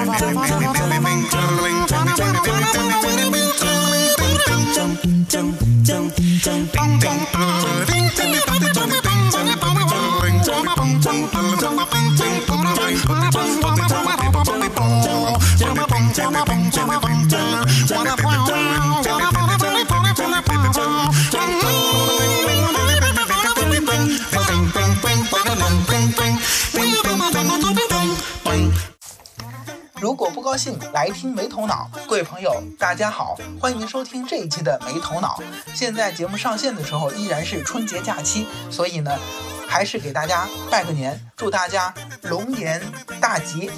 如不高兴，来听没头脑。各位朋友，大家好，欢迎收听这一期的没头脑。现在节目上线的时候依然是春节假期，所以呢，还是给大家拜个年，祝大家龙年大吉。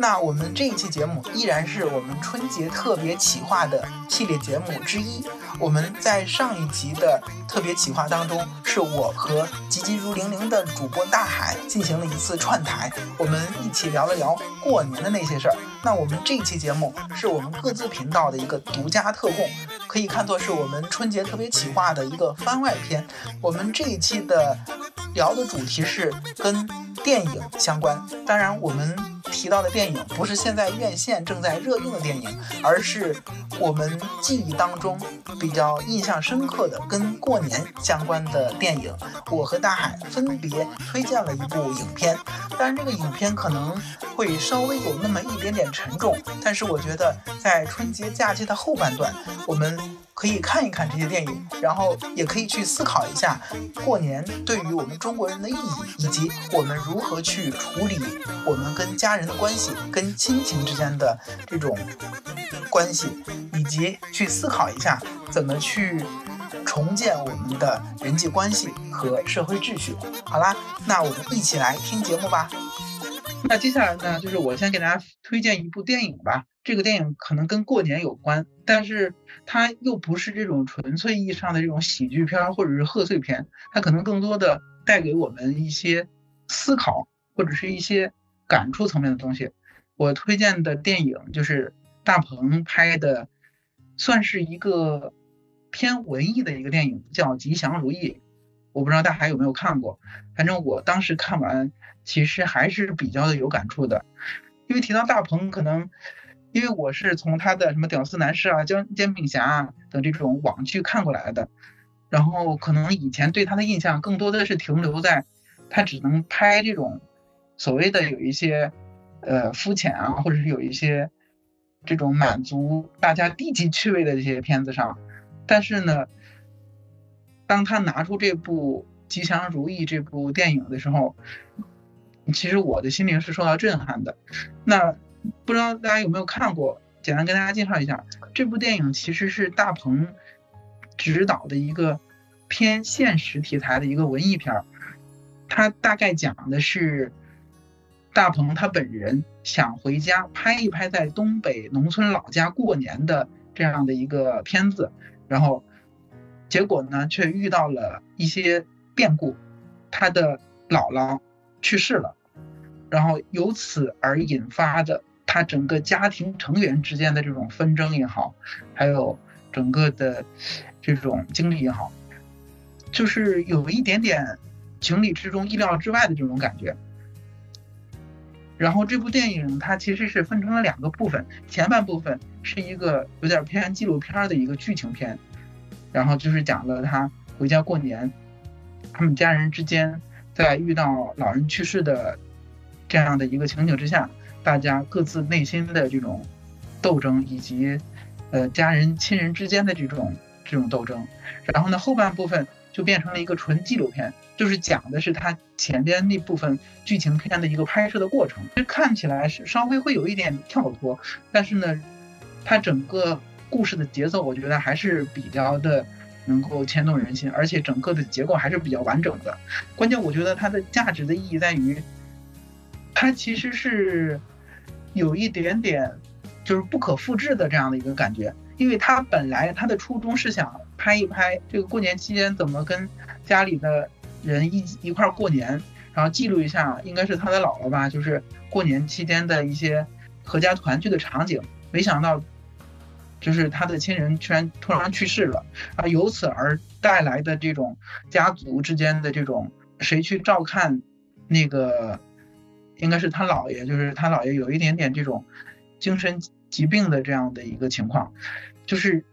那我们这一期节目依然是我们春节特别企划的系列节目之一。我们在上一集的特别企划当中，是我和急急如铃铃的主播大海进行了一次串台，我们一起聊了聊过年的那些事儿。那我们这一期节目是我们各自频道的一个独家特供，可以看作是我们春节特别企划的一个番外篇。我们这一期的聊的主题是跟电影相关，当然我们提到的电影不是现在院线正在热映的电影，而是我们记忆当中比较印象深刻的跟过年相关的电影。我和大海分别推荐了一部影片，当然这个影片可能会稍微有那么一点点沉重，但是我觉得在春节假期的后半段，我们可以看一看这些电影，然后也可以去思考一下过年对于我们中国人的意义，以及我们如何去处理我们跟家人的关系、跟亲情之间的这种关系，以及去思考一下怎么去重建我们的人际关系和社会秩序。好啦，那我们一起来听节目吧。那接下来呢，就是我先给大家推荐一部电影吧。这个电影可能跟过年有关，但是它又不是这种纯粹意义上的这种喜剧片或者是贺岁片，它可能更多的带给我们一些思考或者是一些感触层面的东西。我推荐的电影就是大鹏拍的，算是一个偏文艺的一个电影，叫《吉祥如意》。我不知道大家有没有看过，反正我当时看完。其实还是比较的有感触的，因为提到大鹏，可能因为我是从他的什么《屌丝男士》啊、《煎煎饼侠》啊等这种网剧看过来的，然后可能以前对他的印象更多的是停留在他只能拍这种所谓的有一些呃肤浅啊，或者是有一些这种满足大家低级趣味的这些片子上，但是呢，当他拿出这部《吉祥如意》这部电影的时候，其实我的心灵是受到震撼的，那不知道大家有没有看过？简单跟大家介绍一下，这部电影其实是大鹏执导的一个偏现实题材的一个文艺片儿。它大概讲的是大鹏他本人想回家拍一拍在东北农村老家过年的这样的一个片子，然后结果呢却遇到了一些变故，他的姥姥去世了。然后由此而引发的他整个家庭成员之间的这种纷争也好，还有整个的这种经历也好，就是有一点点情理之中、意料之外的这种感觉。然后这部电影它其实是分成了两个部分，前半部分是一个有点偏纪录片的一个剧情片，然后就是讲了他回家过年，他们家人之间在遇到老人去世的。这样的一个情景之下，大家各自内心的这种斗争，以及呃家人亲人之间的这种这种斗争，然后呢后半部分就变成了一个纯纪录片，就是讲的是他前边那部分剧情片的一个拍摄的过程。就看起来是稍微会有一点跳脱，但是呢，它整个故事的节奏我觉得还是比较的能够牵动人心，而且整个的结构还是比较完整的。关键我觉得它的价值的意义在于。它其实是有一点点就是不可复制的这样的一个感觉，因为他本来他的初衷是想拍一拍这个过年期间怎么跟家里的人一一块过年，然后记录一下，应该是他的姥姥吧，就是过年期间的一些合家团聚的场景。没想到，就是他的亲人居然突然去世了，啊，由此而带来的这种家族之间的这种谁去照看那个。应该是他姥爷，就是他姥爷有一点点这种精神疾病的这样的一个情况，就是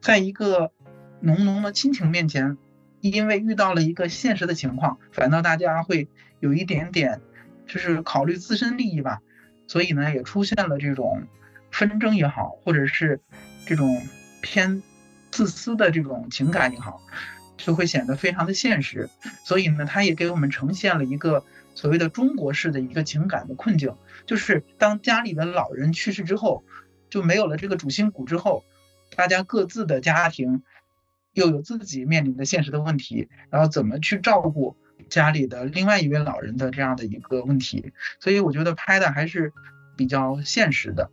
在一个浓浓的亲情面前，因为遇到了一个现实的情况，反倒大家会有一点点就是考虑自身利益吧，所以呢，也出现了这种纷争也好，或者是这种偏自私的这种情感也好。就会显得非常的现实，所以呢，他也给我们呈现了一个所谓的中国式的一个情感的困境，就是当家里的老人去世之后，就没有了这个主心骨之后，大家各自的家庭又有自己面临的现实的问题，然后怎么去照顾家里的另外一位老人的这样的一个问题，所以我觉得拍的还是比较现实的。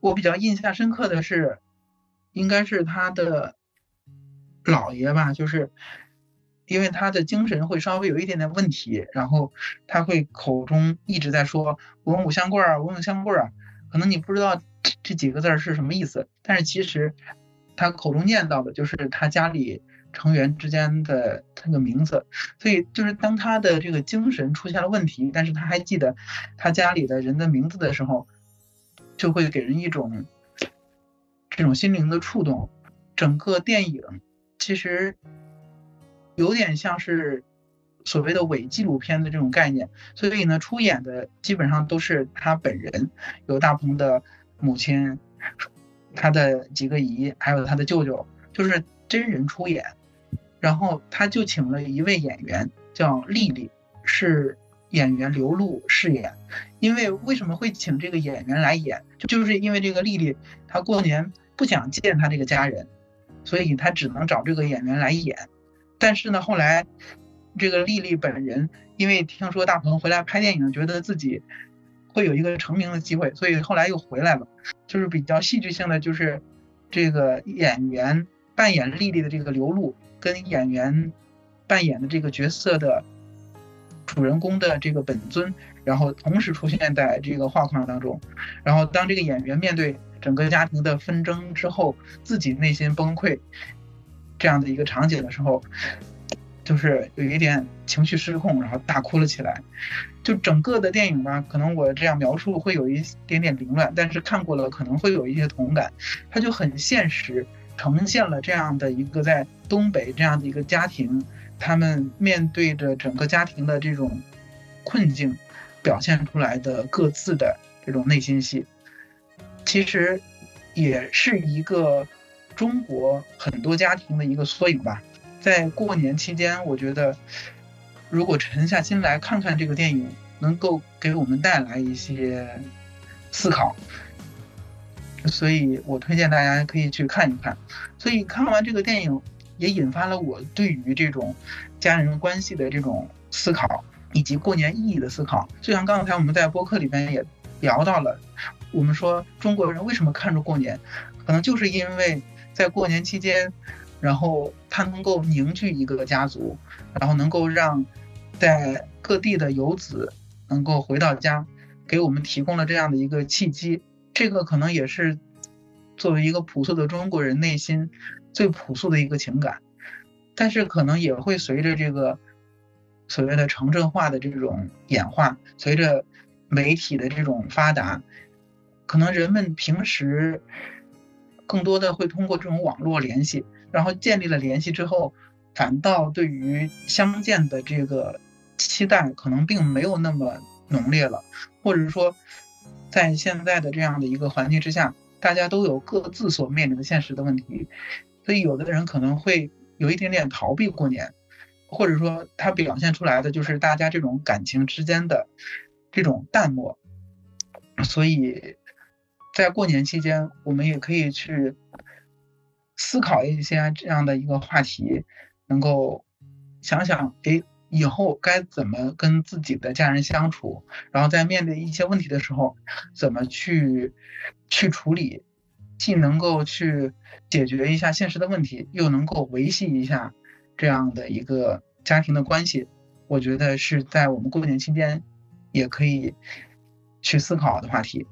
我比较印象深刻的是，应该是他的。姥爷吧，就是因为他的精神会稍微有一点点问题，然后他会口中一直在说“文武相贵儿，文武相贵儿”啊，可能你不知道这几个字是什么意思，但是其实他口中念叨的就是他家里成员之间的那个名字，所以就是当他的这个精神出现了问题，但是他还记得他家里的人的名字的时候，就会给人一种这种心灵的触动，整个电影。其实有点像是所谓的伪纪录片的这种概念，所以呢，出演的基本上都是他本人，有大鹏的母亲，他的几个姨，还有他的舅舅，就是真人出演。然后他就请了一位演员，叫丽丽，是演员刘露饰演。因为为什么会请这个演员来演，就是因为这个丽丽她过年不想见他这个家人。所以他只能找这个演员来演，但是呢，后来这个丽丽本人因为听说大鹏回来拍电影，觉得自己会有一个成名的机会，所以后来又回来了。就是比较戏剧性的，就是这个演员扮演丽丽的这个刘露，跟演员扮演的这个角色的主人公的这个本尊，然后同时出现在这个画框当中。然后当这个演员面对。整个家庭的纷争之后，自己内心崩溃，这样的一个场景的时候，就是有一点情绪失控，然后大哭了起来。就整个的电影吧，可能我这样描述会有一点点凌乱，但是看过了可能会有一些同感。它就很现实，呈现了这样的一个在东北这样的一个家庭，他们面对着整个家庭的这种困境，表现出来的各自的这种内心戏。其实，也是一个中国很多家庭的一个缩影吧。在过年期间，我觉得如果沉下心来看看这个电影，能够给我们带来一些思考。所以我推荐大家可以去看一看。所以看完这个电影，也引发了我对于这种家人关系的这种思考，以及过年意义的思考。就像刚才我们在播客里面也聊到了。我们说中国人为什么看重过年，可能就是因为在过年期间，然后他能够凝聚一个家族，然后能够让在各地的游子能够回到家，给我们提供了这样的一个契机。这个可能也是作为一个朴素的中国人内心最朴素的一个情感，但是可能也会随着这个所谓的城镇化的这种演化，随着媒体的这种发达。可能人们平时更多的会通过这种网络联系，然后建立了联系之后，反倒对于相见的这个期待可能并没有那么浓烈了，或者说，在现在的这样的一个环境之下，大家都有各自所面临的现实的问题，所以有的人可能会有一点点逃避过年，或者说他表现出来的就是大家这种感情之间的这种淡漠，所以。在过年期间，我们也可以去思考一些这样的一个话题，能够想想，哎，以后该怎么跟自己的家人相处，然后在面对一些问题的时候，怎么去去处理，既能够去解决一下现实的问题，又能够维系一下这样的一个家庭的关系。我觉得是在我们过年期间也可以去思考的话题。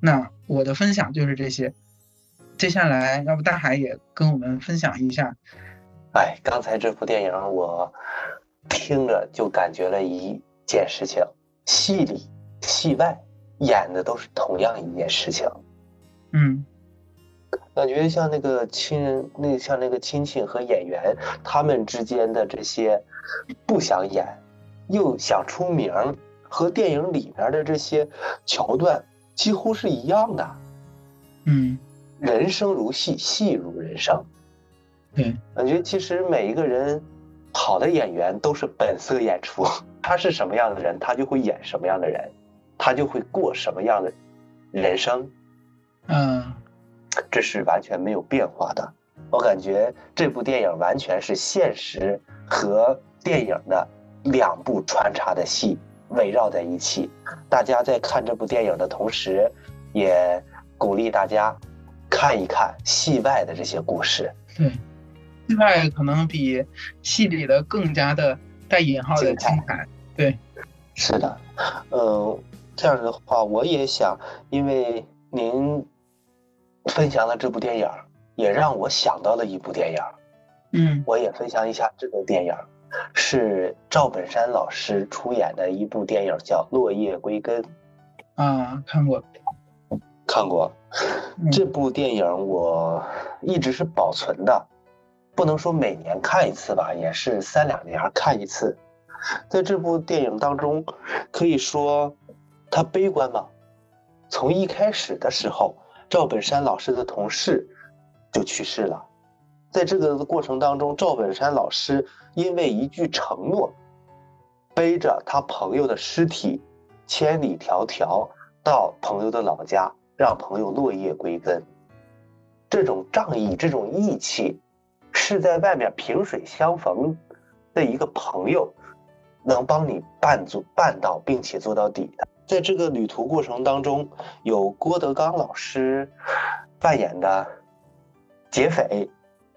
那我的分享就是这些，接下来要不大海也跟我们分享一下。哎，刚才这部电影我听着就感觉了一件事情：戏里戏外演的都是同样一件事情。嗯，感觉像那个亲人，那像那个亲戚和演员，他们之间的这些不想演，又想出名，和电影里边的这些桥段几乎是一样的。嗯，人生如戏，戏如人生。对，感觉其实每一个人，好的演员都是本色演出。他是什么样的人，他就会演什么样的人，他就会过什么样的人生。嗯，这是完全没有变化的。我感觉这部电影完全是现实和电影的两部穿插的戏围绕在一起。大家在看这部电影的同时，也鼓励大家看一看戏外的这些故事。对，戏外可能比戏里的更加的带引号的精彩。对，是的，嗯，这样的话，我也想，因为您。分享了这部电影，也让我想到了一部电影。嗯，我也分享一下这个电影，是赵本山老师出演的一部电影，叫《落叶归根》。啊，看过，看过。这部电影我一直是保存的，不能说每年看一次吧，也是三两年看一次。在这部电影当中，可以说他悲观吗？从一开始的时候。赵本山老师的同事就去世了，在这个过程当中，赵本山老师因为一句承诺，背着他朋友的尸体，千里迢迢到朋友的老家，让朋友落叶归根。这种仗义，这种义气，是在外面萍水相逢的一个朋友能帮你办做办到，并且做到底的。在这个旅途过程当中，有郭德纲老师扮演的劫匪，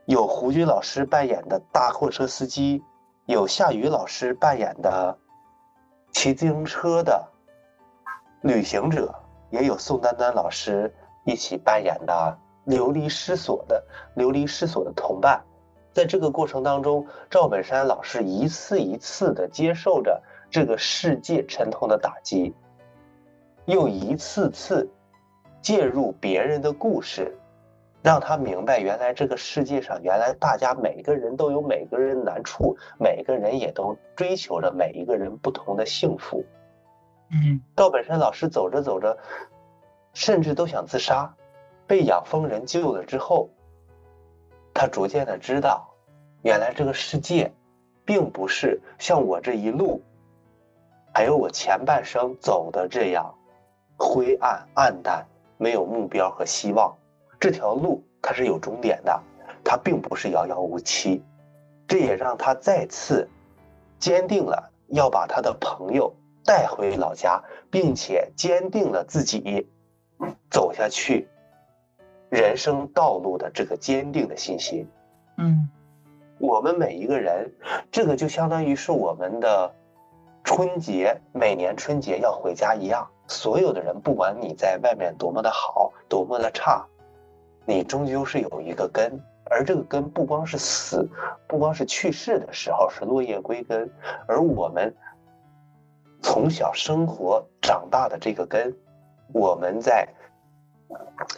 有胡军老师扮演的大货车司机，有夏雨老师扮演的骑自行车的旅行者，也有宋丹丹老师一起扮演的流离失所的流离失所的同伴。在这个过程当中，赵本山老师一次一次的接受着这个世界沉痛的打击。又一次次介入别人的故事，让他明白，原来这个世界上，原来大家每个人都有每个人难处，每个人也都追求着每一个人不同的幸福。嗯，赵本山老师走着走着，甚至都想自杀，被养蜂人救了之后，他逐渐的知道，原来这个世界，并不是像我这一路，还有我前半生走的这样。灰暗、暗淡，没有目标和希望。这条路它是有终点的，它并不是遥遥无期。这也让他再次坚定了要把他的朋友带回老家，并且坚定了自己走下去人生道路的这个坚定的信心。嗯，我们每一个人，这个就相当于是我们的春节，每年春节要回家一样。所有的人，不管你在外面多么的好，多么的差，你终究是有一个根，而这个根不光是死，不光是去世的时候是落叶归根，而我们从小生活长大的这个根，我们在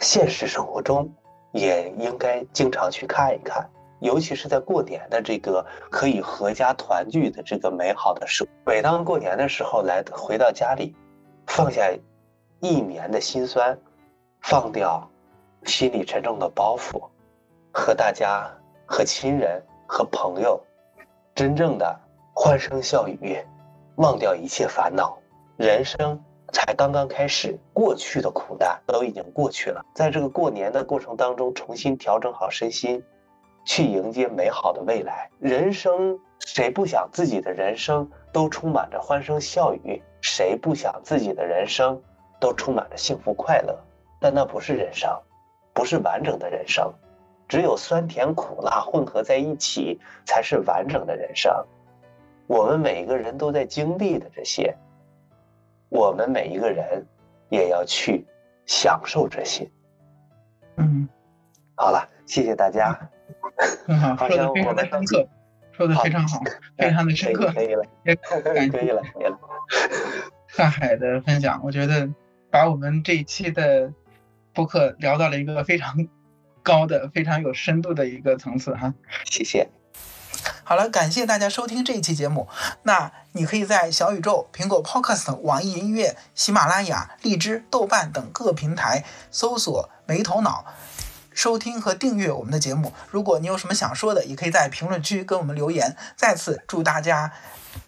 现实生活中也应该经常去看一看，尤其是在过年的这个可以合家团聚的这个美好的时，每当过年的时候来回到家里。放下一年的辛酸，放掉心里沉重的包袱，和大家、和亲人、和朋友，真正的欢声笑语，忘掉一切烦恼。人生才刚刚开始，过去的苦难都已经过去了。在这个过年的过程当中，重新调整好身心，去迎接美好的未来。人生，谁不想自己的人生都充满着欢声笑语？谁不想自己的人生都充满着幸福快乐？但那不是人生，不是完整的人生。只有酸甜苦辣混合在一起，才是完整的人生。我们每一个人都在经历的这些，我们每一个人也要去享受这些。嗯，好了，谢谢大家。很好，说的非常的深刻，说的非常好，非常的深刻。可以了，可以了，可以了。大海的分享，我觉得把我们这一期的播客聊到了一个非常 高的、非常有深度的一个层次哈。谢谢。好了，感谢大家收听这一期节目。那你可以在小宇宙、苹果 Podcast、网易音乐、喜马拉雅、荔枝、豆瓣等各平台搜索“没头脑”，收听和订阅我们的节目。如果你有什么想说的，也可以在评论区跟我们留言。再次祝大家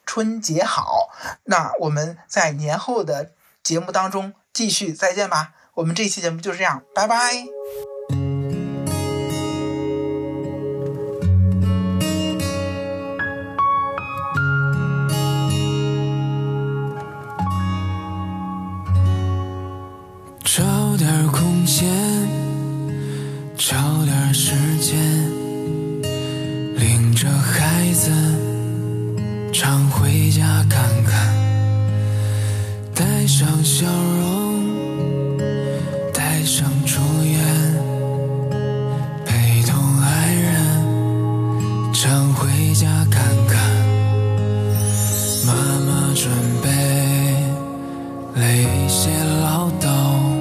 春节好！那我们在年后的节目当中继续再见吧。我们这期节目就是这样，拜拜。准备了一些唠叨。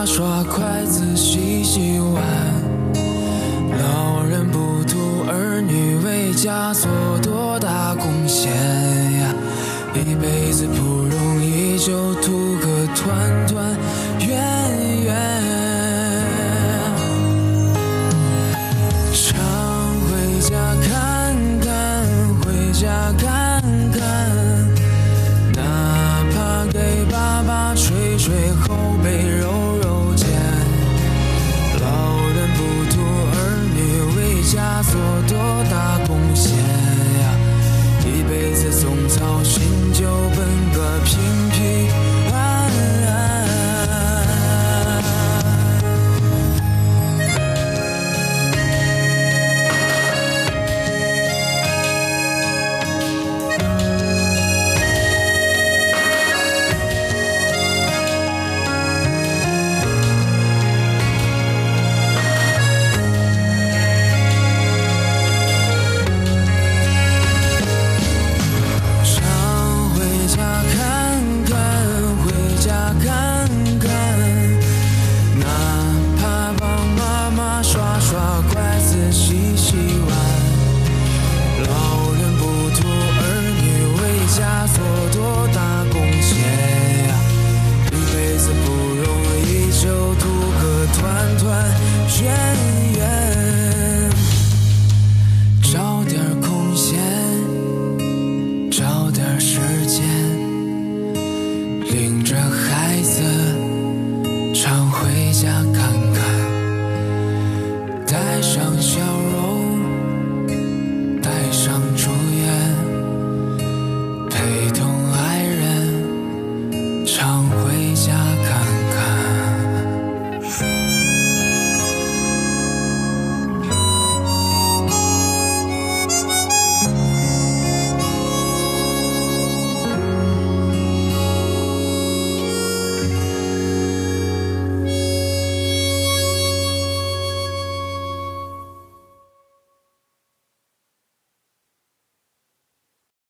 刷刷筷子洗洗碗老人不图儿女为家做多大贡献呀。一辈子不容易就图个团团圆圆。心就本该平。